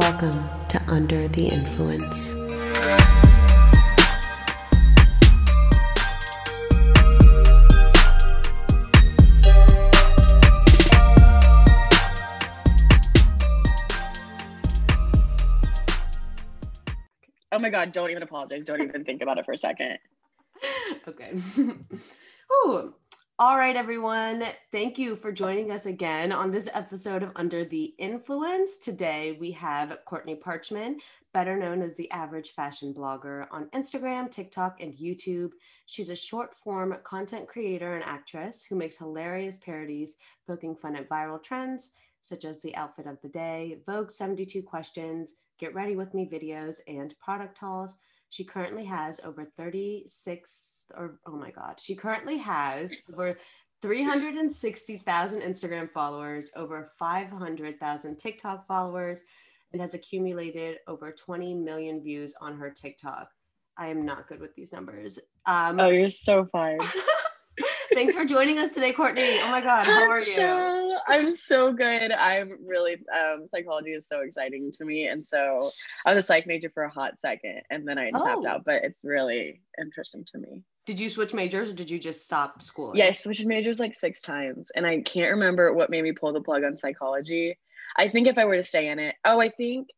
Welcome to Under the Influence. Oh my god, don't even apologize. Don't even think about it for a second. okay. Ooh. All right, everyone. Thank you for joining us again on this episode of Under the Influence. Today we have Courtney Parchman, better known as the average fashion blogger on Instagram, TikTok, and YouTube. She's a short form content creator and actress who makes hilarious parodies poking fun at viral trends such as the outfit of the day, Vogue 72 questions, get ready with me videos, and product hauls. She currently has over 36 or oh my god, she currently has over 360,000 Instagram followers, over 500,000 TikTok followers, and has accumulated over 20 million views on her TikTok. I am not good with these numbers. Um, oh, you're so fine. Thanks for joining us today, Courtney. Oh my God, how are you? I'm so good. I'm really um, psychology is so exciting to me, and so I was a psych major for a hot second, and then I oh. tapped out. But it's really interesting to me. Did you switch majors, or did you just stop school? Yeah, I switched majors like six times, and I can't remember what made me pull the plug on psychology. I think if I were to stay in it, oh, I think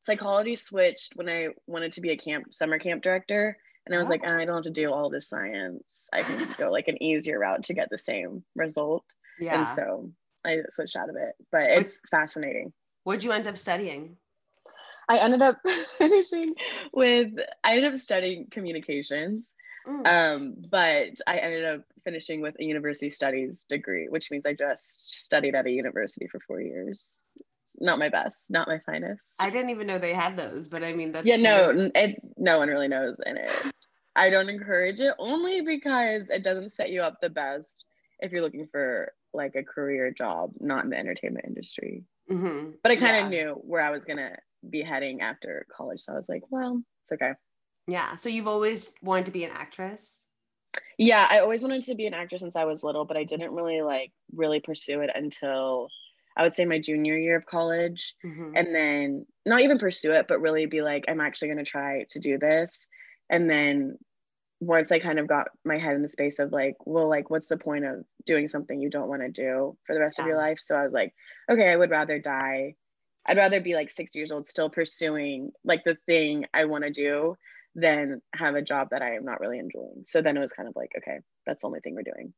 psychology switched when I wanted to be a camp summer camp director and I was oh. like, I don't have to do all this science. I can go like an easier route to get the same result. Yeah. And so I switched out of it, but it's what, fascinating. What'd you end up studying? I ended up finishing with, I ended up studying communications. Mm. Um, but I ended up finishing with a university studies degree, which means I just studied at a university for four years not my best, not my finest. I didn't even know they had those, but I mean that's yeah, no, it, no one really knows in it. I don't encourage it only because it doesn't set you up the best if you're looking for like a career job, not in the entertainment industry. Mm-hmm. But I kind of yeah. knew where I was gonna be heading after college, so I was like, well, it's okay. Yeah. So you've always wanted to be an actress. Yeah, I always wanted to be an actress since I was little, but I didn't really like really pursue it until I would say my junior year of college mm-hmm. and then not even pursue it, but really be like, I'm actually going to try to do this. And then once I kind of got my head in the space of like, well, like, what's the point of doing something you don't want to do for the rest yeah. of your life? So I was like, okay, I would rather die. I'd rather be like 60 years old, still pursuing like the thing I want to do than have a job that I am not really enjoying. So then it was kind of like, okay, that's the only thing we're doing.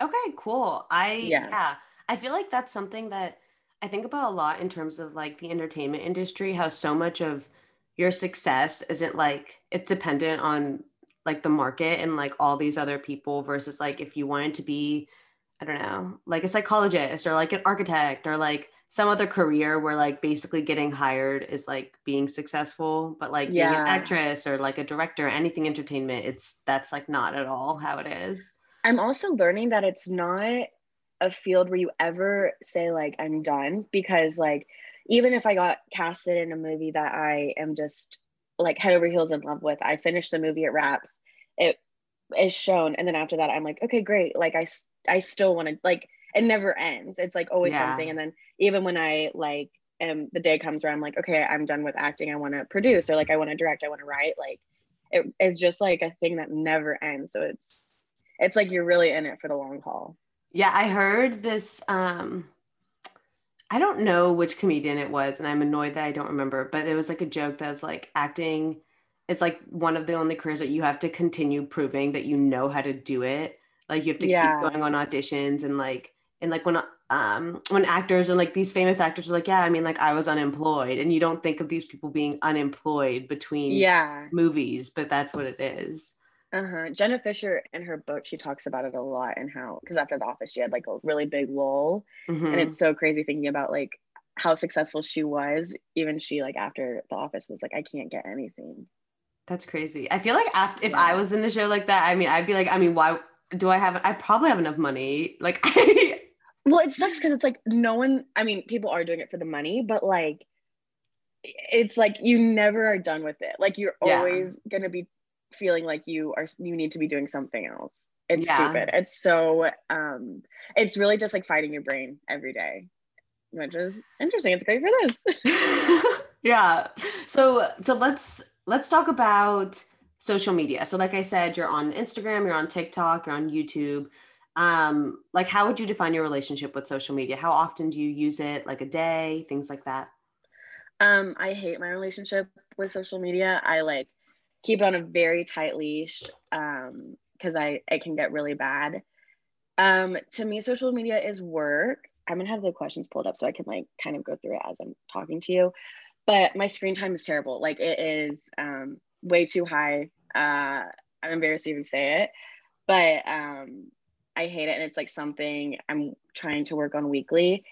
Okay, cool. I, yeah. yeah I feel like that's something that I think about a lot in terms of like the entertainment industry, how so much of your success isn't like it's dependent on like the market and like all these other people versus like if you wanted to be I don't know, like a psychologist or like an architect or like some other career where like basically getting hired is like being successful, but like yeah. being an actress or like a director, anything entertainment, it's that's like not at all how it is. I'm also learning that it's not a field where you ever say like I'm done because like even if I got casted in a movie that I am just like head over heels in love with, I finished the movie, it wraps, it is shown, and then after that I'm like, okay, great. Like I I still want to like it never ends. It's like always yeah. something, and then even when I like am the day comes where I'm like, okay, I'm done with acting. I want to produce or like I want to direct. I want to write. Like it is just like a thing that never ends. So it's it's like you're really in it for the long haul. Yeah, I heard this. Um, I don't know which comedian it was, and I'm annoyed that I don't remember. But it was like a joke that's like acting is like one of the only careers that you have to continue proving that you know how to do it. Like you have to yeah. keep going on auditions and like and like when um when actors and like these famous actors are like, yeah, I mean like I was unemployed, and you don't think of these people being unemployed between yeah movies, but that's what it is. Uh-huh. Jenna Fischer in her book, she talks about it a lot and how because after the office she had like a really big lull. Mm-hmm. And it's so crazy thinking about like how successful she was. Even she like after the office was like, I can't get anything. That's crazy. I feel like after if yeah. I was in a show like that, I mean, I'd be like, I mean, why do I have I probably have enough money. Like Well, it sucks because it's like no one I mean, people are doing it for the money, but like it's like you never are done with it. Like you're yeah. always gonna be feeling like you are you need to be doing something else it's yeah. stupid it's so um it's really just like fighting your brain every day which is interesting. It's great for this. yeah. So so let's let's talk about social media. So like I said, you're on Instagram, you're on TikTok, you're on YouTube. Um, like how would you define your relationship with social media? How often do you use it? Like a day, things like that? Um, I hate my relationship with social media. I like keep it on a very tight leash um because I it can get really bad. Um, to me, social media is work. I'm gonna have the questions pulled up so I can like kind of go through it as I'm talking to you. But my screen time is terrible. Like it is um, way too high. Uh, I'm embarrassed to even say it, but um, I hate it, and it's like something I'm trying to work on weekly.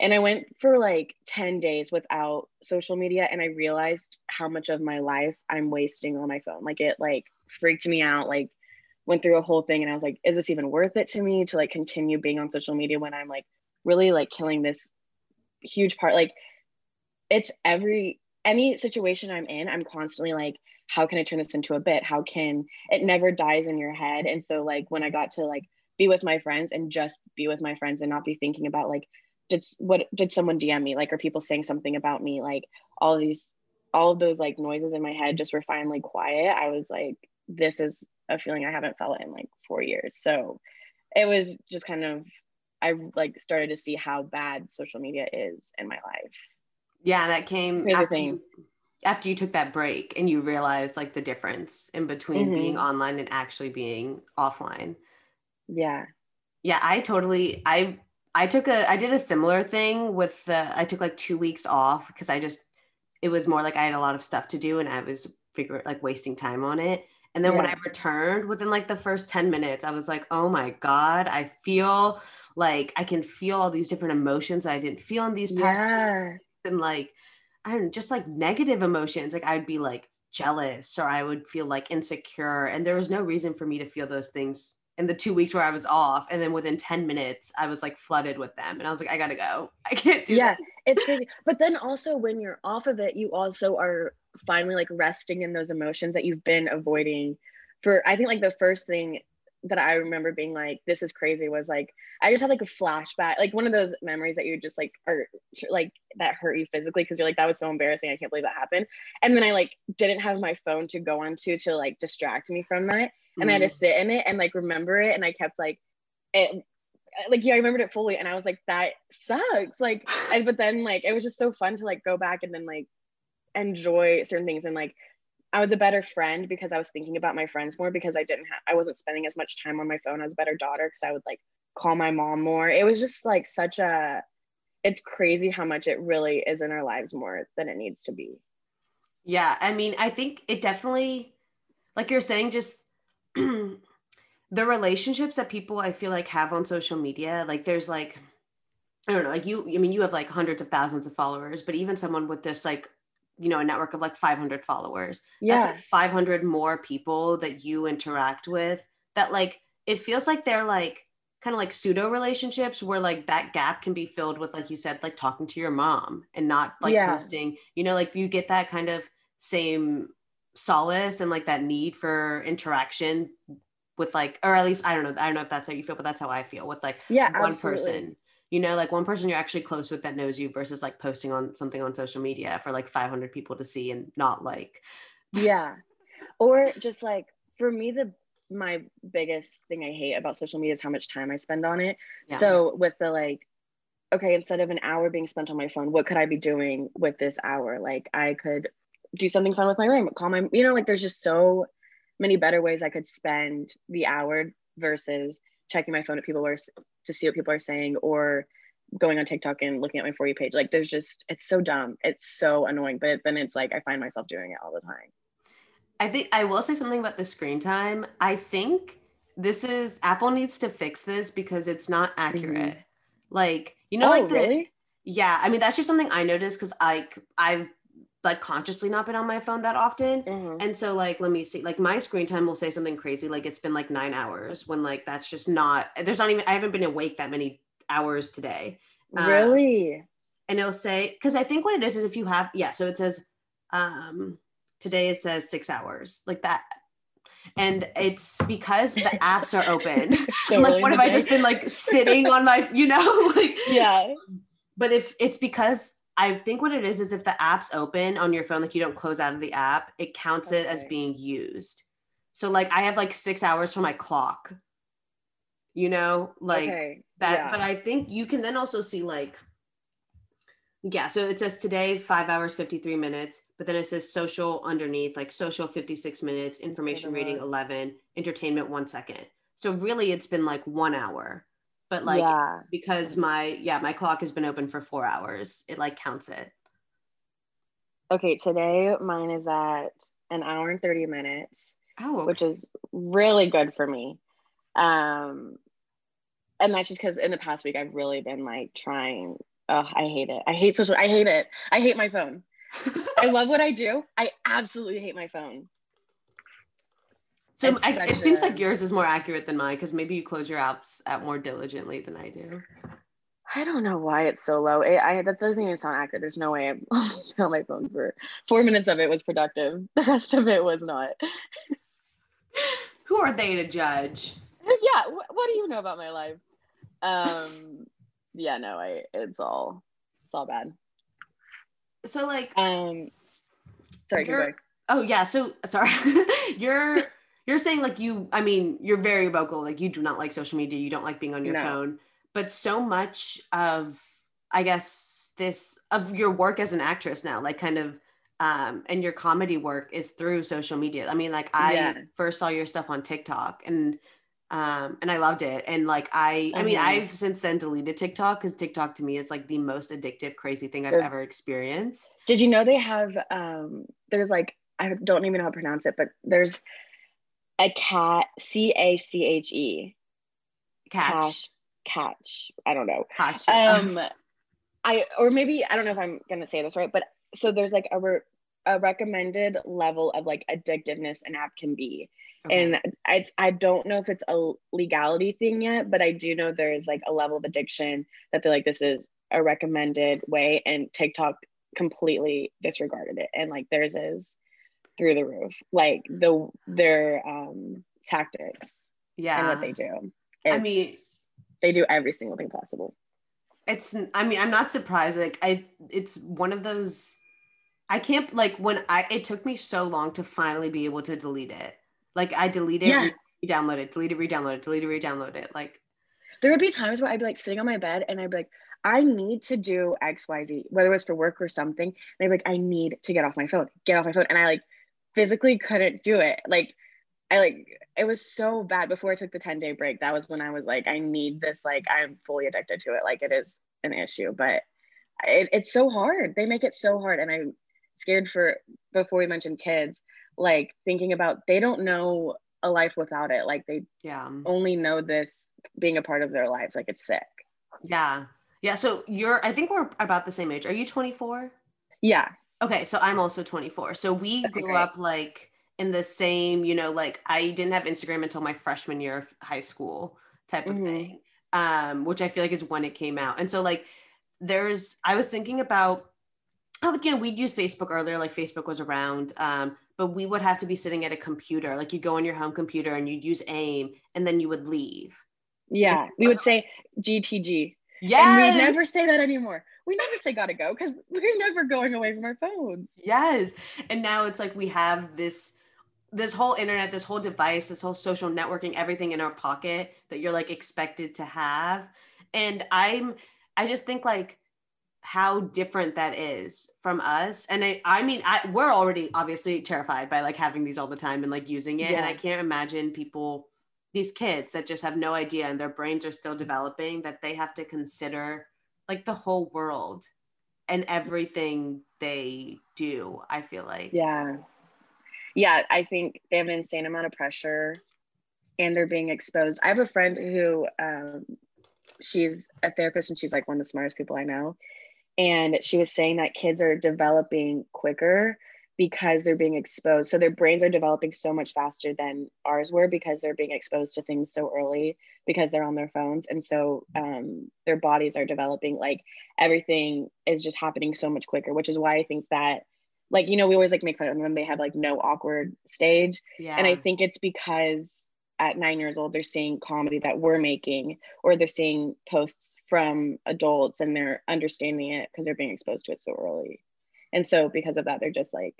And I went for like 10 days without social media, and I realized how much of my life I'm wasting on my phone. Like it like freaked me out. Like went through a whole thing and I was like, is this even worth it to me to like continue being on social media when I'm like really like killing this huge part? Like it's every any situation I'm in, I'm constantly like, how can I turn this into a bit? How can it never dies in your head? And so like when I got to like be with my friends and just be with my friends and not be thinking about like did what did someone DM me? Like are people saying something about me? Like all these all of those like noises in my head just were finally quiet. I was like, this is a feeling I haven't felt in like four years. So it was just kind of I like started to see how bad social media is in my life. Yeah, that came after you, after you took that break and you realized like the difference in between mm-hmm. being online and actually being offline. Yeah. Yeah, I totally I I took a I did a similar thing with the I took like 2 weeks off because I just it was more like I had a lot of stuff to do and I was figure like wasting time on it. And then yeah. when I returned within like the first 10 minutes, I was like, oh my God, I feel like I can feel all these different emotions I didn't feel in these past yeah. and like I don't know, just like negative emotions. Like I'd be like jealous or I would feel like insecure. And there was no reason for me to feel those things in the two weeks where I was off. And then within 10 minutes, I was like flooded with them. And I was like, I gotta go. I can't do that. Yeah, it's crazy. But then also when you're off of it, you also are finally like resting in those emotions that you've been avoiding for I think like the first thing that I remember being like, this is crazy was like, I just had like a flashback, like one of those memories that you just like are like that hurt you physically because you're like, that was so embarrassing. I can't believe that happened. And then I like didn't have my phone to go onto to like distract me from that. And mm. I had to mm. sit in it and like remember it. And I kept like, it, like yeah, I remembered it fully, and I was like, that sucks. Like, and but then like it was just so fun to like go back and then like enjoy certain things and like I was a better friend because I was thinking about my friends more because I didn't have I wasn't spending as much time on my phone. I was a better daughter because I would like call my mom more. It was just like such a it's crazy how much it really is in our lives more than it needs to be. Yeah, I mean, I think it definitely like you're saying just the relationships that people I feel like have on social media, like there's like I don't know, like you I mean you have like hundreds of thousands of followers, but even someone with this like you know a network of like 500 followers yeah that's like 500 more people that you interact with that like it feels like they're like kind of like pseudo relationships where like that gap can be filled with like you said like talking to your mom and not like yeah. posting you know like you get that kind of same solace and like that need for interaction with like or at least i don't know i don't know if that's how you feel but that's how i feel with like yeah one absolutely. person. You know like one person you're actually close with that knows you versus like posting on something on social media for like 500 people to see and not like. Yeah. Or just like for me the my biggest thing i hate about social media is how much time i spend on it. Yeah. so with the like okay instead of an hour being spent on my phone what could i be doing with this hour? Like i could do something fun with my room call my you know like there's just so many better ways i could spend the hour versus checking my phone at people were to see what people are saying or going on TikTok and looking at my For You page. Like there's just, it's so dumb. It's so annoying. But then it's like, I find myself doing it all the time. I think I will say something about the screen time. I think this is, Apple needs to fix this because it's not accurate. Mm-hmm. Like, you know, oh, like the, really? yeah, I mean, that's just something I noticed because I, I've like consciously not been on my phone that often. Mm-hmm. And so like let me see like my screen time will say something crazy like it's been like 9 hours when like that's just not there's not even I haven't been awake that many hours today. Really? Um, and it'll say cuz I think what it is is if you have yeah so it says um today it says 6 hours like that and it's because the apps are open. so like, what have I just been like sitting on my, you know, like yeah But if it's because I think what it is is if the app's open on your phone, like you don't close out of the app, it counts okay. it as being used. So like I have like six hours for my clock. You know, like okay. that. Yeah. But I think you can then also see like yeah, so it says today five hours, 53 minutes, but then it says social underneath, like social 56 minutes, information reading 11, entertainment one second. So really it's been like one hour. But like yeah. because my yeah, my clock has been open for four hours, it like counts it. Okay, today mine is at an hour and 30 minutes. Oh, okay. which is really good for me. Um and that's just because in the past week I've really been like trying oh, I hate it. I hate social. I hate it. I hate my phone. I love what I do. I absolutely hate my phone. So I, it a... seems like yours is more accurate than mine because maybe you close your apps at more diligently than I do. I don't know why it's so low. It, I that doesn't even sound accurate. There's no way I'm on my phone for four minutes of it was productive. The rest of it was not. Who are they to judge? Yeah. Wh- what do you know about my life? Um, yeah, no, I it's all it's all bad. So like um sorry, Oh yeah, so sorry. you're you're saying like you I mean, you're very vocal, like you do not like social media, you don't like being on your no. phone, but so much of I guess this of your work as an actress now, like kind of um, and your comedy work is through social media. I mean, like I yeah. first saw your stuff on TikTok and um, and I loved it. And like I, I mean, mm-hmm. I've since then deleted TikTok because TikTok to me is like the most addictive, crazy thing I've ever experienced. Did you know they have? Um, there's like I don't even know how to pronounce it, but there's a cat C A C H E catch catch. I don't know. Catch. Um, I or maybe I don't know if I'm gonna say this right, but so there's like a re- a recommended level of like addictiveness an app can be Okay. And I, I don't know if it's a legality thing yet, but I do know there's like a level of addiction that they're like, this is a recommended way. And TikTok completely disregarded it. And like theirs is through the roof. Like the their um tactics. Yeah. And what they do. It's, I mean they do every single thing possible. It's I mean, I'm not surprised. Like I it's one of those I can't like when I it took me so long to finally be able to delete it like I deleted, it, yeah. re-download it, delete it, re-download it, delete it, re-download it. Like there would be times where I'd be like sitting on my bed and I'd be like, I need to do X, Y, Z, whether it was for work or something. And I'd be like, I need to get off my phone, get off my phone. And I like physically couldn't do it. Like I like it was so bad before I took the 10 day break. That was when I was like, I need this, like I'm fully addicted to it. Like it is an issue, but it, it's so hard. They make it so hard. And I'm scared for before we mentioned kids like thinking about they don't know a life without it like they yeah only know this being a part of their lives like it's sick yeah yeah so you're i think we're about the same age are you 24 yeah okay so i'm also 24 so we okay, grew great. up like in the same you know like i didn't have instagram until my freshman year of high school type of mm-hmm. thing um which i feel like is when it came out and so like there's i was thinking about how like you know we'd use facebook earlier like facebook was around um but we would have to be sitting at a computer. Like you'd go on your home computer and you'd use AIM and then you would leave. Yeah. we would say GTG. Yeah. And we never say that anymore. We never say gotta go because we're never going away from our phones. Yes. And now it's like we have this this whole internet, this whole device, this whole social networking, everything in our pocket that you're like expected to have. And I'm I just think like how different that is from us and i i mean I, we're already obviously terrified by like having these all the time and like using it yeah. and i can't imagine people these kids that just have no idea and their brains are still developing that they have to consider like the whole world and everything they do i feel like. Yeah. Yeah i think they have an insane amount of pressure and they're being exposed. I have a friend who um, she's a therapist and she's like one of the smartest people i know. And she was saying that kids are developing quicker because they're being exposed. So their brains are developing so much faster than ours were because they're being exposed to things so early because they're on their phones. And so um, their bodies are developing like everything is just happening so much quicker which is why i think that like you know we always like make fun of them. They have like no awkward stage. Yeah. and i think it's because at nine years old they're seeing comedy that we're making or they're seeing posts from adults and they're understanding it because they're being exposed to it so early and so because of that they're just like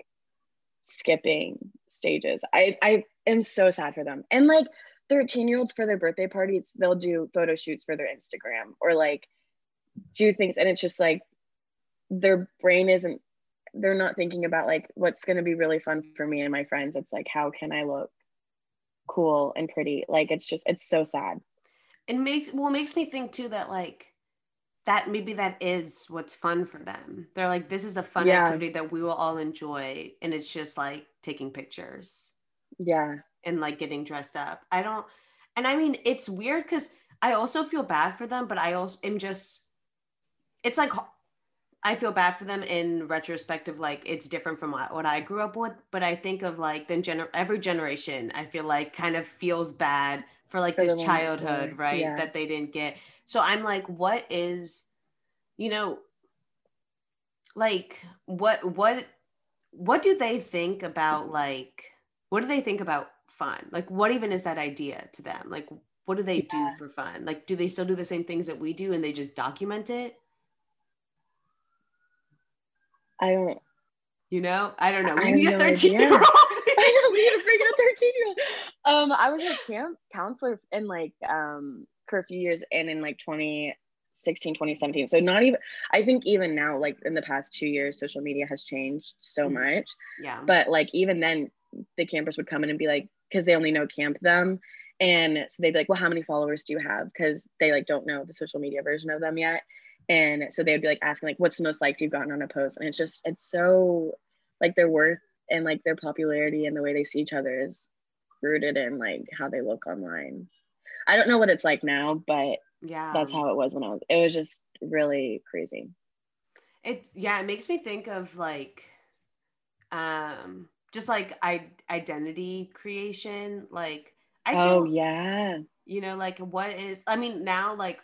skipping stages. I i am so sad for them. And like 13 year olds for their birthday parties they'll do photo shoots for their instagram or like do things. And it's just like their brain isn't they're not thinking about like what's going to be really fun for me and my friends. It's like how can i look cool and pretty? Like it's just it's so sad. It makes well it makes me think too that like that maybe that is what's fun for them they're like this is a fun yeah. activity that we will all enjoy and it's just like taking pictures yeah and like getting dressed up i don't and i mean it's weird because i also feel bad for them but i also am just it's like I feel bad for them in retrospective, like it's different from what, what I grew up with. But I think of like then gener- every generation, I feel like kind of feels bad for like for this childhood, right? Yeah. That they didn't get. So I'm like, what is, you know, like what what what do they think about like what do they think about fun? Like what even is that idea to them? Like what do they yeah. do for fun? Like do they still do the same things that we do and they just document it? I don't. You know, I don't know. Need a 13 year old. I need to bring in a 13 year old. Um, I was a camp counselor in like um for a few years and in like 2016, 2017. So not even I think even now, like in the past two years, social media has changed so mm-hmm. much. Yeah. But like even then the campers would come in and be like, because they only know camp them. And so they'd be like, well, how many followers do you have? Because they like don't know the social media version of them yet and so they'd be like asking like what's the most likes you've gotten on a post and it's just it's so like their worth and like their popularity and the way they see each other is rooted in like how they look online. I don't know what it's like now but yeah. that's how it was when i was it was just really crazy. It yeah it makes me think of like um just like i identity creation like i oh yeah. you know like what is i mean now like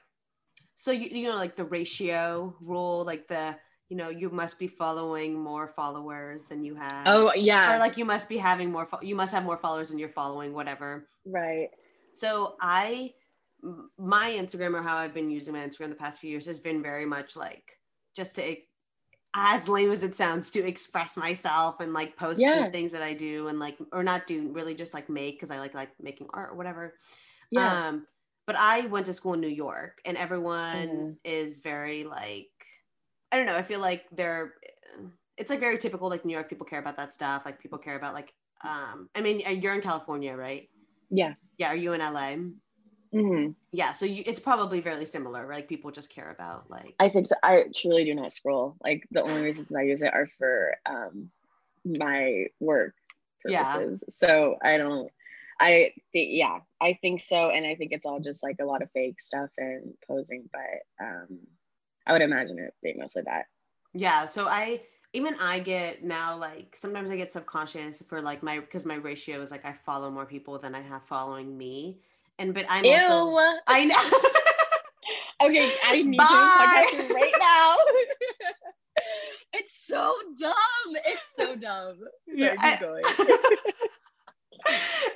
so you you know like the ratio rule like the you know you must be following more followers than you have oh yeah or like you must be having more fo- you must have more followers than you're following whatever right so i my instagram or how i've been using my instagram the past few years has been very much like just to as lame as it sounds to express myself and like post yeah. things that i do and like or not do really just like make because i like like making art or whatever yeah. um but I went to school in New York and everyone mm. is very like I don't know, I feel like they're it's like very typical like New York people care about that stuff. Like people care about like um I mean you're in California, right? Yeah. Yeah, are you in LA? Mm-hmm. Yeah, so you, it's probably fairly similar. Right? Like people just care about like. I think so. I truly do not scroll. Like the only reasons I use it are for um, my work purposes. Yeah. So I don't. I think yeah, I think so, and I think it's all just like a lot of fake stuff and posing, but um, I would imagine it being mostly that. Yeah, so I even I get now like sometimes I get subconscious for like my because my ratio is like I follow more people than I have following me, and but I'm Ew. also I know. okay, I need Bye. to right now. it's so dumb. It's so dumb. Sorry, yeah, keep going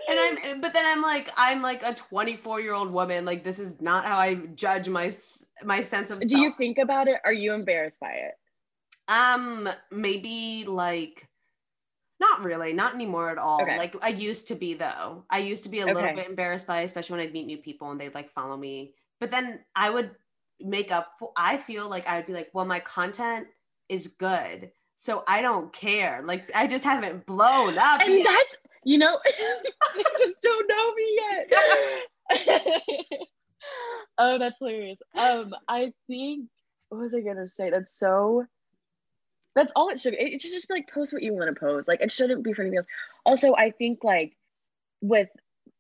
and I'm, but then I'm like, I'm like a 24 year old woman. Like, this is not how I judge my my sense of. Do self. you think about it? Are you embarrassed by it? Um, maybe like, not really, not anymore at all. Okay. Like I used to be though. I used to be a okay. little bit embarrassed by, it, especially when I'd meet new people and they'd like follow me. But then I would make up for. I feel like I'd be like, well, my content is good so I don't care. Like I just haven't blown up. And yet. that's you know, they just don't know me yet. oh, that's hilarious. Um, I think what was I gonna say? That's so that's all it should it, it should just be like post what you want to post. Like it shouldn't be for anything else. Also, I think like with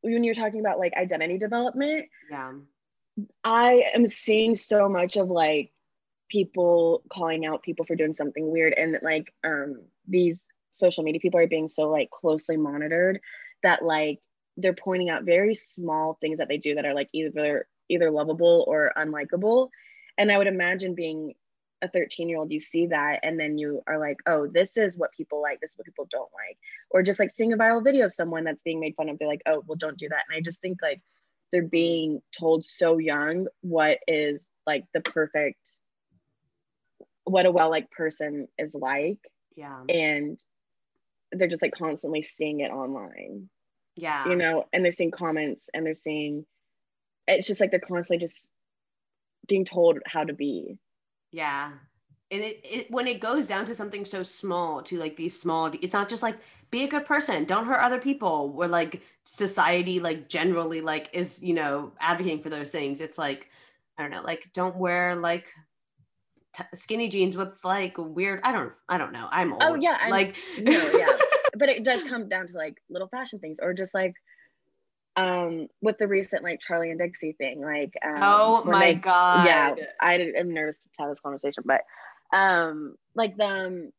when you're talking about like identity development, yeah, I am seeing so much of like people calling out people for doing something weird and like um these social media people are being so like closely monitored that like they're pointing out very small things that they do that are like either either lovable or unlikable. And i would imagine being a 13 year old you see that and then you are like oh this is what people like this is what people don't like. Or just like seeing a viral video of someone that's being made fun of they're like oh well don't do that. And i just think like they're being told so young what is like the perfect what a well liked person is like. Yeah. And they're just like constantly seeing it online. Yeah. You know and they're seeing comments and they're seeing it's just like they're constantly just being told how to be. Yeah. And it, it when it goes down to something so small to like these small it's not just like be a good person don't hurt other people where like society like generally like is you know advocating for those things. It's like i don't know like don't wear like t- skinny jeans with like weird i don't i don't know i'm oh, old oh yeah I'm, like no, yeah. But it does come down to like little fashion things or just like um with the recent like Charli and dixie thing like um, oh my they, god. Yeah i am nervous to have this conversation but um like them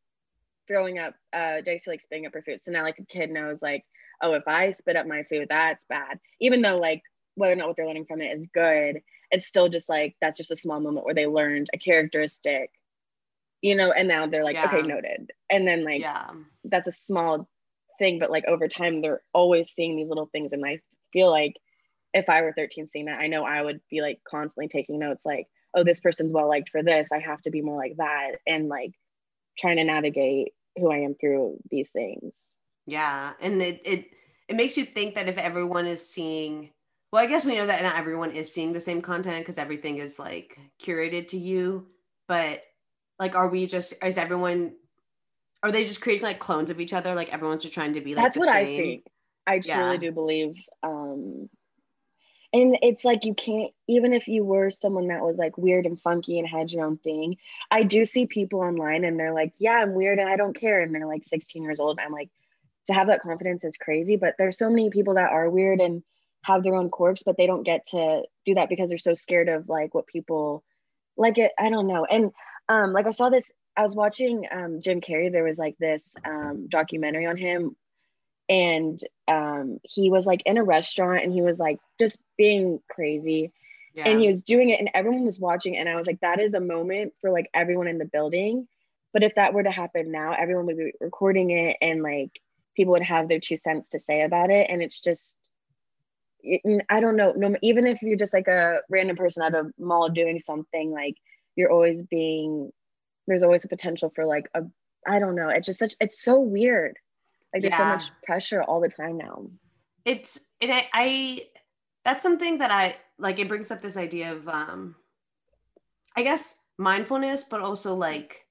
throwing up uh dixie like spitting up her food. So now like a kid knows like oh if i spit up my food that's bad. Even though like whether or not what they're learning from it is good it's still just like that's just a small moment where they learned a characteristic you know and now they're like yeah. okay noted and then like yeah that's a small thing but like over time they're always seeing these little things and i feel like if I were 13 seeing that, I know I would be like constantly taking notes like, oh, this person's well liked for this. I have to be more like that. And like trying to navigate who I am through these things. Yeah. And it it it makes you think that if everyone is seeing well, I guess we know that not everyone is seeing the same content because everything is like curated to you. But like are we just is everyone are they just creating like clones of each other? Like everyone's just trying to be like that's what same? I think. I truly yeah. do believe. Um, and it's like you can't even if you were someone that was like weird and funky and had your own thing. I do see people online and they're like, "Yeah, I'm weird and I don't care," and they're like 16 years old. I'm like, to have that confidence is crazy. But there's so many people that are weird and have their own quirks, but they don't get to do that because they're so scared of like what people like. It I don't know. And um, like I saw this. I was watching um, Jim Carrey. There was like this um, documentary on him and um, he was like in a restaurant and he was like just being crazy yeah. and he was doing it and everyone was watching and i was like that is a moment for like everyone in the building but if that were to happen now everyone would be recording it and like people would have their two cents to say about it and it's just i don't know no even if you're just like a random person at a mall doing something like you're always being there's always a potential for like a i don't know it's just such it's so weird like there's yeah. so much pressure all the time now. It's it I, I that's something that I like it brings up this idea of um I guess mindfulness, but also like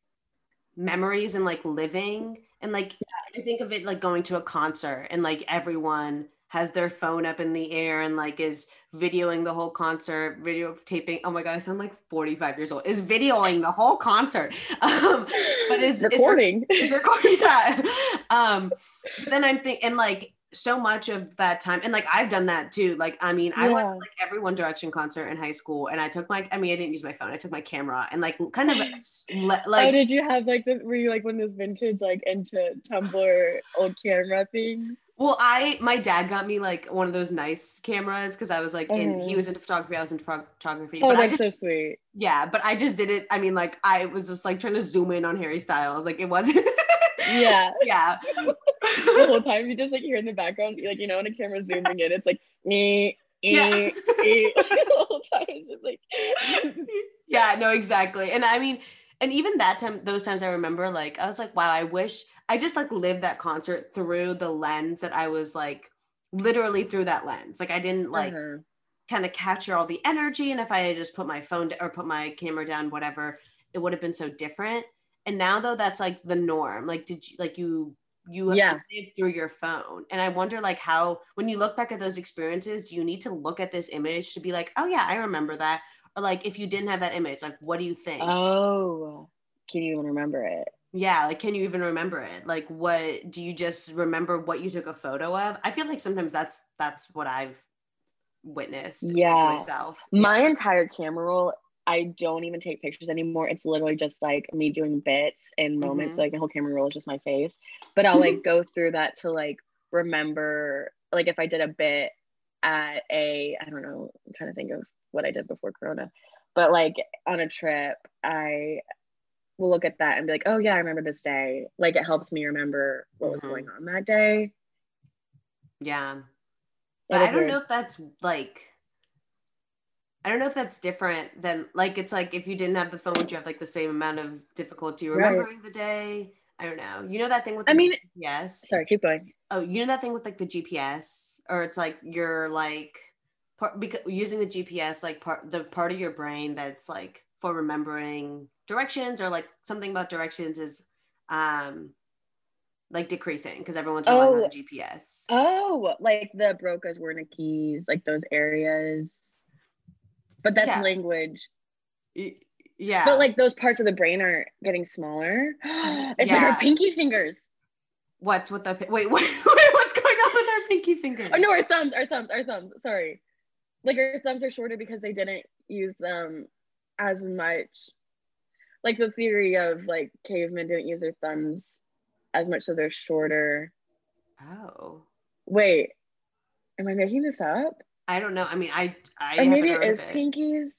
memories and like living and like I think of it like going to a concert and like everyone has their phone up in the air and like is videoing the whole concert, video taping. Oh my god, I sound like 45 years old. Is videoing the whole concert. Um, but is recording. Is, is recording that. Um, then I'm thinking and like so much of that time and like I've done that too. Like I mean, I went to like every One Direction concert in high school and I took my I mean, I didn't use my phone. I took my camera and like kind of like Oh, did you have like the were you like one of those vintage like into Tumblr old camera things? Well, I my dad got me like one of those nice cameras because I was like, in, he mm-hmm. was into photography, I was into photography. Oh, that's just, so sweet. Yeah, but I just did it. I mean, like I was just like trying to zoom in on Harry Styles. Like it wasn't. yeah. Yeah. the whole time you just like hear in the background, like you know, when a camera zooming in, it's like me. Yeah. the whole time it's just like yeah no exactly and i mean and even that time those times i remember like i was like wow i wish I just like lived that concert through the lens that I was like literally through that lens. Like I didn't like uh-huh. kind of capture all the energy. And if I had just put my phone or put my camera down, whatever, it would have been so different. And now though that's like the norm. Like did you like you you yeah. live through your phone. And I wonder like how when you look back at those experiences, do you need to look at this image to be like, oh yeah, I remember that? Or like if you didn't have that image, like what do you think? Oh, can you even remember it? Yeah like can you even remember it? Like what do you just remember what you took a photo of? I feel like sometimes that's that's what i've witnessed yeah. myself. My yeah. entire camera roll i don't even take pictures anymore. It's literally just like me doing bits and moments mm-hmm. so like the whole camera roll is just my face. But i'll like go through that to like remember like if i did a bit at a i don't know i'm trying to think of what i did before corona but like on a trip i will look at that and be like, oh yeah, I remember this day. Like it helps me remember what was mm-hmm. going on that day. Yeah. But I don't weird. know if that's like I don't know if that's different than like it's like if you didn't have the phone, would you have like the same amount of difficulty remembering right. the day? I don't know. You know that thing with I mean yes. Sorry, keep going. Oh, you know that thing with like the GPS, or it's like you're like part because using the GPS like part the part of your brain that's like for remembering directions or like something about directions is um like decreasing because everyone's relying oh. on GPS. Oh, like the Broca's Wernicke's, like those areas but that's yeah. language. Yeah. But like those parts of the brain are getting smaller. it's yeah. like our pinky fingers. What's with the wait, wait, what's going on with our pinky fingers? Oh no, our thumbs, our thumbs, our thumbs. Sorry. Like our thumbs are shorter because they didn't use them as much. Like the theory of like cavemen didn't use their thumbs as much, so they're shorter. Oh. Wait, am I making this up? I don't know. I mean, I I or maybe it is it. pinkies.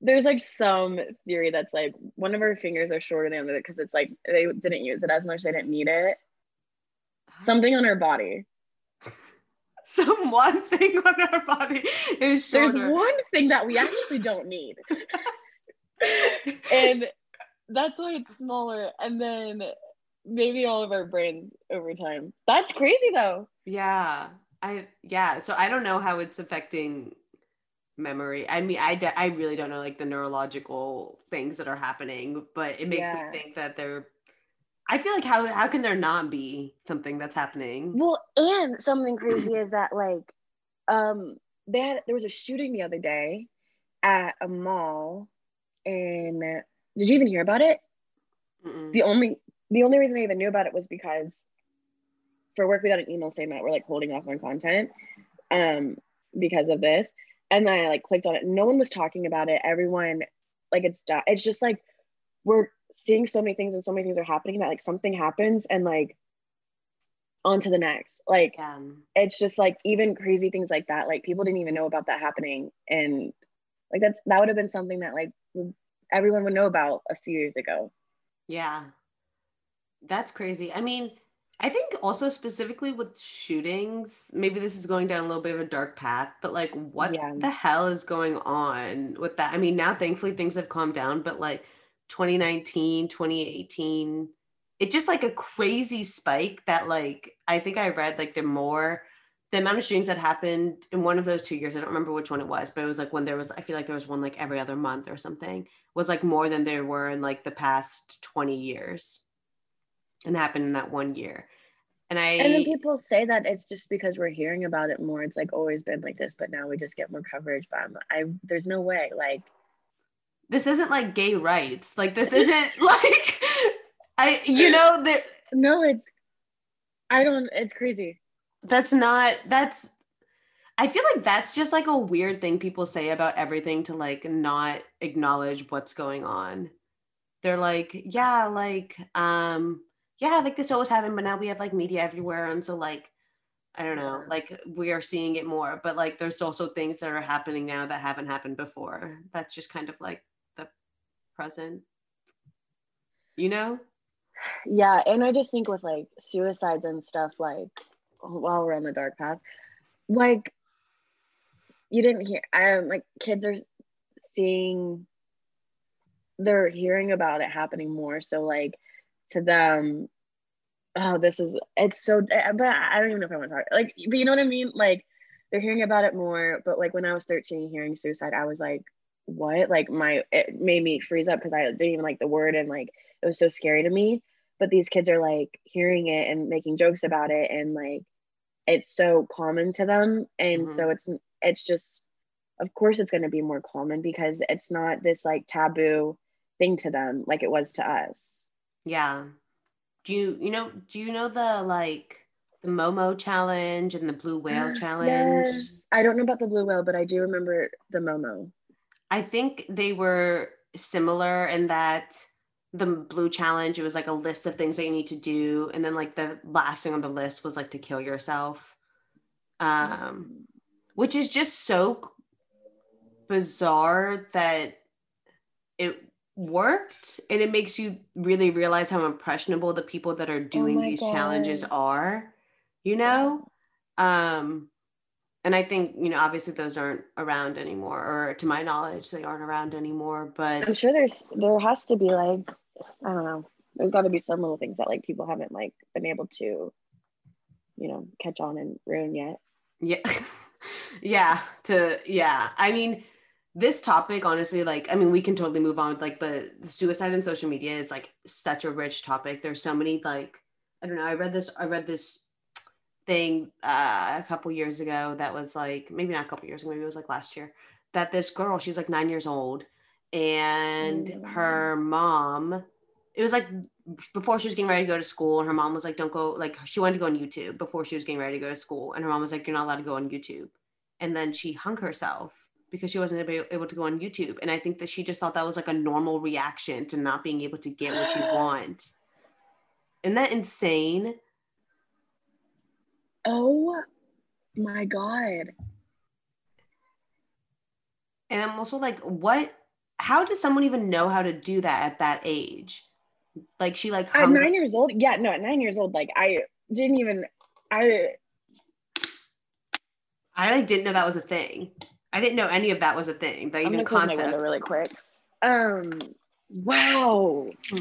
There's like some theory that's like one of our fingers are shorter than the other because it's like they didn't use it as much. They didn't need it. Ah. Something on our body. Some one thing on our body is shorter. There's one thing that we actually don't need. and that's why it's smaller. And then maybe all of our brains over time. That's crazy though. Yeah. I yeah, so I don't know how it's affecting memory. I mean, I de- I really don't know like the neurological things that are happening, but it makes yeah. me think that they're I feel like how how can there not be something that's happening? Well, and something crazy is that like um they had there was a shooting the other day at a mall and did you even hear about it? Mm-mm. The only the only reason I even knew about it was because for work we got an email saying that we're like holding off on content um because of this and then i like clicked on it no one was talking about it everyone like it's it's just like we're seeing so many things and so many things are happening that like something happens and like on to the next. Like um, it's just like even crazy things like that like people didn't even know about that happening. And like that's that would have been something that like everyone would know about a few years ago. Yeah. That's crazy. I mean I think also specifically with shootings, maybe this is going down a little bit of a dark path, but like what yeah. the hell is going on with that? I mean, now thankfully things have calmed down, but like 2019, 2018, it's just like a crazy spike that like I think I read like the more the amount of shootings that happened in one of those two years, I don't remember which one it was, but it was like when there was, I feel like there was one like every other month or something, was like more than there were in like the past 20 years and happened in that one year. And I and then people say that it's just because we're hearing about it more. It's like always been like this, but now we just get more coverage. But I'm, I there's no way. Like this isn't like gay rights. Like this isn't like I you know there. No, it's I don't. It's crazy. That's not. That's. I feel like that's just like a weird thing people say about everything to like not acknowledge what's going on. They're like, yeah, like um yeah, like this always happened, but now we have like media everywhere. And so like, I don't know, like we are seeing it more, but like there's also things that are happening now that haven't happened before. That's just kind of like present, you know? Yeah. And I just think with like suicides and stuff, like while we're on the dark path, like you didn't hear, um, like kids are seeing, they're hearing about it happening more. So like, to them oh this is it's so eh, but i don't even know if i want to talk like but you know what i mean like they're hearing about it more but like when i was 13 hearing suicide i was like what like my it made me freeze up because i didn't even like the word and like it was so scary to me but these kids are like hearing it and making jokes about it and like it's so common to them and mm-hmm. so it's it's just of course it's going to be more common because it's not this like taboo thing to them like it was to us yeah. Do you you know do you know the like the Momo challenge and the blue whale challenge? Yes. I don't know about the blue whale, but I do remember the Momo. I think they were similar in that the blue challenge it was like a list of things that you need to do and then like the last thing on the list was like to kill yourself. Um which is just so bizarre that it worked and it makes you really realize how impressionable the people that are Oh doing these challenges are you know? Um and i think you know obviously those aren't around anymore or to my knowledge they aren't around anymore But I'm sure there's there has to be like I don't know. There's got to be some little things that like people haven't like been able to, you know, catch on and ruin yet. yeah yeah to yeah i mean this topic honestly like i mean we can totally move on with like but suicide and social media is like such a rich topic there's so many like i don't know i read this i read this thing uh, a couple years ago that was like maybe not a couple years ago maybe it was like last year that this girl she's like nine years old and Mm. her mom it was like before she was getting ready to go to school and her mom was like don't go like she wanted to go on youtube before she was getting ready to go to school and her mom was like you're not allowed to go on youtube and then she hung herself because she wasn't able to go on youtube and i think that she just thought that was like a normal reaction to not being able to get what you want isn't that insane Oh my god. and i'm also like what how does someone even know how to do that at that age like she like At nine years old, yeah, no, at nine years old, like I didn't even I i like didn't know that was a thing i didn't know any of that was a thing that I'm even concept really quick. Um, wow. Hmm.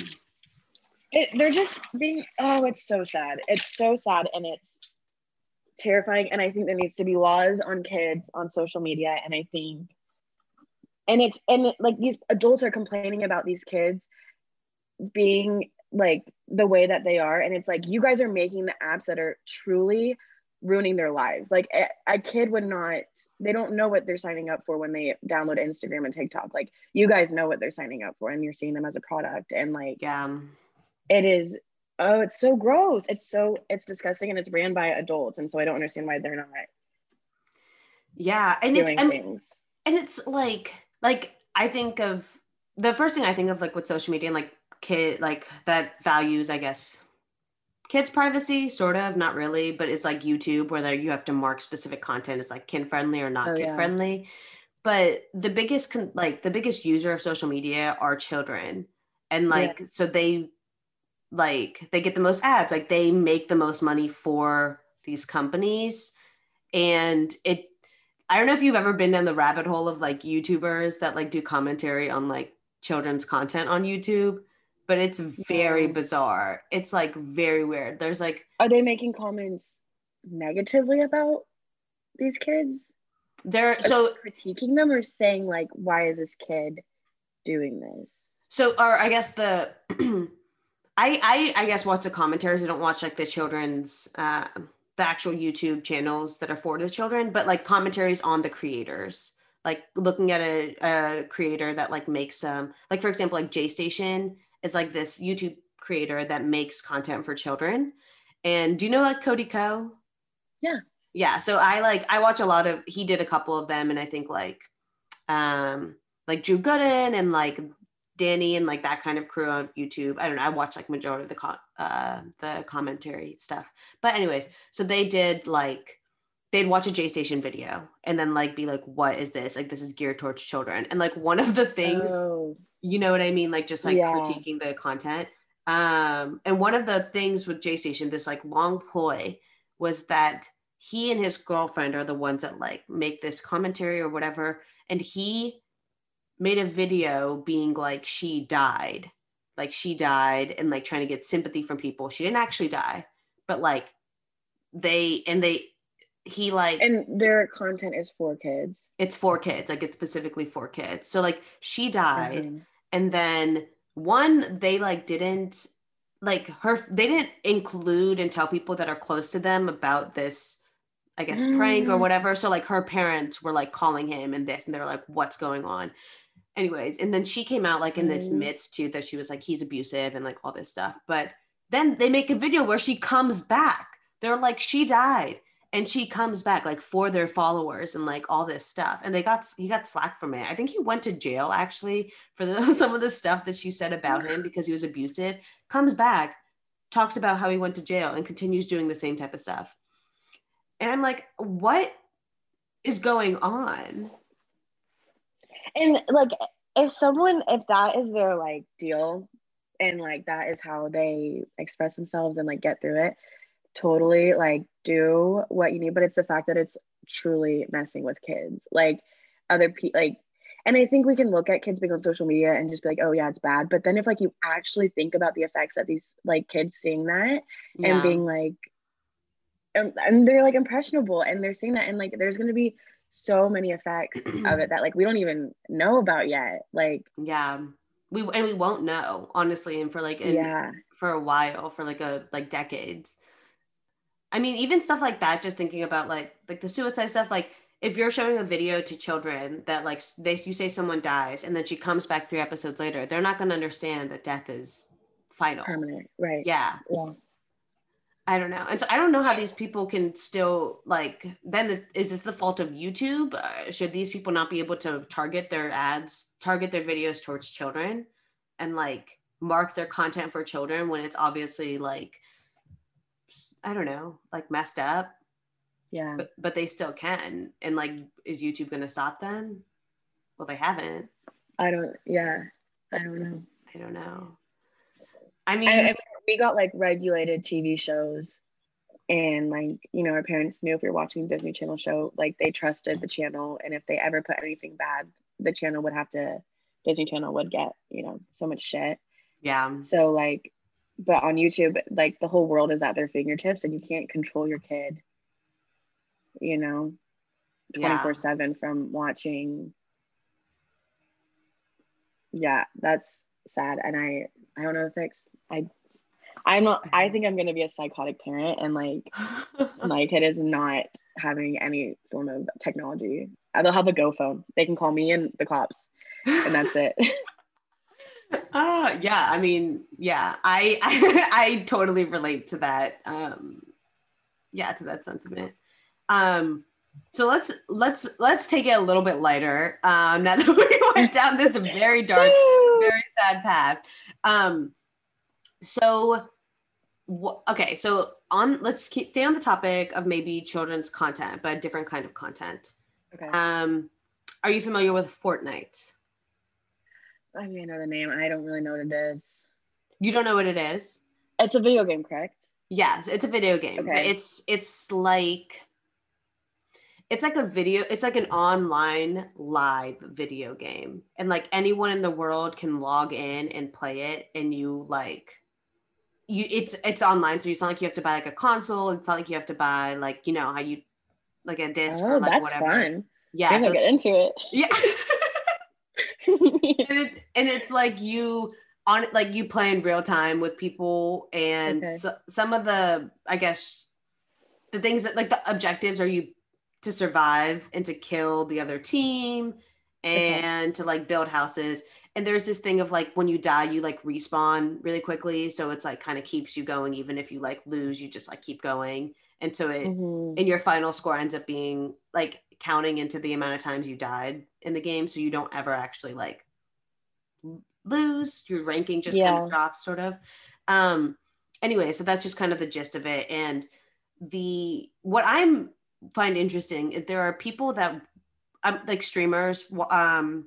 It, they're just being. Oh, it's so sad. It's so sad, and it's terrifying. And I think there needs to be laws on kids on social media. And I think, and it's and it, like these adults are complaining about these kids being like the way that they are, and it's like you guys are making the apps that are truly ruining their lives. Like a, a kid would not, they don't know what they're signing up for when they download Instagram and TikTok. Like you guys know what they're signing up for and you're seeing them as a product. And like yeah it is, oh, it's so gross. It's so, it's disgusting and it's ran by adults. And so I don't understand why they're not yeah and it's mean, things. and it's like like i think of the first thing i think of like with social media and like kid like that values i guess kids privacy sort of not really but it's like youtube where you have to mark specific content as like kid friendly or not Oh, kid yeah. friendly but the biggest con- like the biggest user of social media are children and like so they like they get the most ads like they make the most money for these companies and it i don't know if you've ever been down the rabbit hole of like youtubers that like do commentary on like children's content on youtube but it's very No. bizarre it's like very weird there's like Are they making comments negatively about these kids? They're so Critiquing them or saying like, why is this kid doing this? So, or I guess the, I, I, I guess watch the commentaries. I don't watch like the children's, uh, the actual YouTube channels that are for the children, but like commentaries on the creators, like looking at a, a creator that like makes, um, like for example, like J Station is like this YouTube creator that makes content for children. And do you know like Cody Ko? Yeah. Yeah. So I like, I watch a lot of, he did a couple of them and I think like, um, like Drew Gooden and like Danny and like that kind of crew on YouTube. I don't know. I watch like majority of the con- uh, the commentary stuff. But anyways, so they did like they'd watch a J Station video and then like be like, "What is this? Like this is geared towards children." And like one of the things, Oh, you know what I mean, like just like Yeah. critiquing the content. Um, and one of the things with J Station, this like long ploy, was that he and his girlfriend are the ones that like make this commentary or whatever, and he made a video being like she died like she died and like trying to get sympathy from people she didn't actually die but like they and they he like and their content is for kids. it's for kids like it's specifically for kids so like she died Mhm. and then one they like didn't like her they didn't include and tell people that are close to them about this i guess prank or Mm. whatever so like her parents were like calling him and this and they were like what's going on anyways and then she came out like in this Mm. midst too that she was like he's abusive and like all this stuff. But then they make a video where she comes back. They're like she died and she comes back like for their followers and like all this stuff. And they got he got slack from it. I think he went to jail actually for the, some of the stuff that she said about him because he was abusive. Comes back talks about how he went to jail and continues doing the same type of stuff. And i'm like what is going on and like if someone if that is their like deal and like that is how they express themselves and like get through it totally like do what you need. But it's the fact that it's truly messing with kids. Like other people like and i think we can look at kids being on social media and just be like oh yeah it's bad. But then if like you actually think about the effects that these like kids seeing that yeah. and being like and, and they're like impressionable and they're seeing that and like there's going to be so many effects of it that like we don't even know about yet like yeah. We and we won't know honestly and for like in, yeah. for a while for like a like decades. I mean even stuff like that just thinking about like like the suicide stuff like if you're showing a video to children that like they you say someone dies and then she comes back three episodes later they're not going to understand that death is final. Permanent right. Yeah. Yeah I don't know. And so I don't know how these people can still like then the, is this the fault of YouTube? Uh, should these people not be able to target their ads, target their videos towards children and like mark their content for children when it's obviously like I don't know, like messed up? Yeah. But but they still can. And like is YouTube going to stop them? Well, they haven't. I don't yeah. I don't know. I don't know. I mean, I, I we got like regulated TV shows and like you know our parents knew if we were watching disney channel show like they trusted the channel. And if they ever put anything bad the channel would have to disney channel would get you know so much shit. Yeah. So like but on youtube like the whole world is at their fingertips and you can't control your kid you know 24 yeah. 7 from watching. Yeah that's sad. And i i don't know if it's i I'm not. I think I'm gonna be a psychotic parent, and like my kid is not having any form of technology. They'll have a Go phone. They can call me and the cops, and that's it. uh yeah i mean yeah I, I i totally relate to that um yeah to that sentiment um so let's let's let's take it a little bit lighter um now that we went down this very dark very sad path um so okay so on let's keep stay on the topic of maybe children's content but a different kind of content. Okay. Um are you familiar with fortnite? I mean i know the name. I don't really know what it is. You don't know what it is? It's a video game correct? Yes it's a video game okay. it's it's like it's like a video it's like an online live video game. And like anyone in the world can log in and play it and you like you it's it's online, so it's not like you have to buy like a console. It's not like you have to buy like you know how you like a disc oh, or like that's whatever. Fun. Yeah, so, get into it. Yeah, and, it, and it's like you on like you play in real time with people, and okay. so, some of the I guess the things that like the objectives are you to survive and to kill the other team and okay. to like build houses and there's this thing of like when you die you like respawn really quickly. So it's like kind of keeps you going. Even if you like lose you just like keep going. And so it mm-hmm. and your final score ends up being like counting into the amount of times you died in the game. So you don't ever actually like lose. Your ranking just yeah. kind of drops sort of. Um anyway so that's just kind of the gist of it. And the what i'm find interesting is there are people that um, like streamers um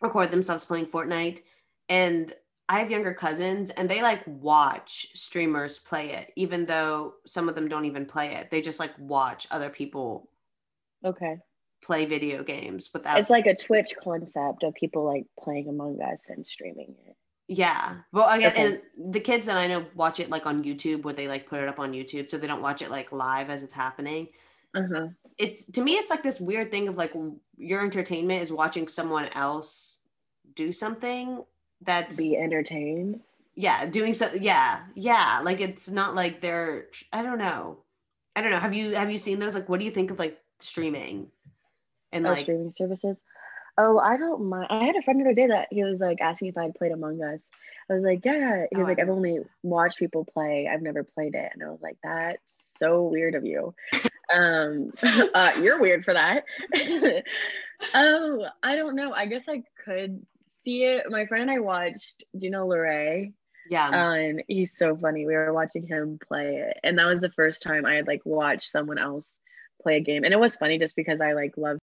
record themselves playing Fortnite and I have younger cousins and they like watch streamers play it even though some of them don't even play it. They just like watch other people okay play video games without It's like a Twitch concept of people like playing Among Us and streaming it. Yeah. Well, I guess okay. and the kids that I know watch it like on YouTube where they like put it up on YouTube so they don't watch it like live as it's happening. Uh-huh. It's to me it's like this weird thing of like your entertainment is watching someone else do something that's be entertained? Yeah doing so yeah yeah like it's not like they're i don't know. I don't know. Have you have you seen those? Like what do you think of like streaming? And oh, like streaming services? Oh i don't mind i had a friend the other day that he was like asking if i'd played among us. I was like yeah. He oh, was oh, like i've only watched people play. I've never played it. And i was like that's so weird of you um uh, you're weird for that oh i don't know i guess i could see it. My friend and I watched Dino Luray. Yeah. Um, he's so funny. We were watching him play it. And that was the first time I had like watched someone else play a game. And it was funny just because I like love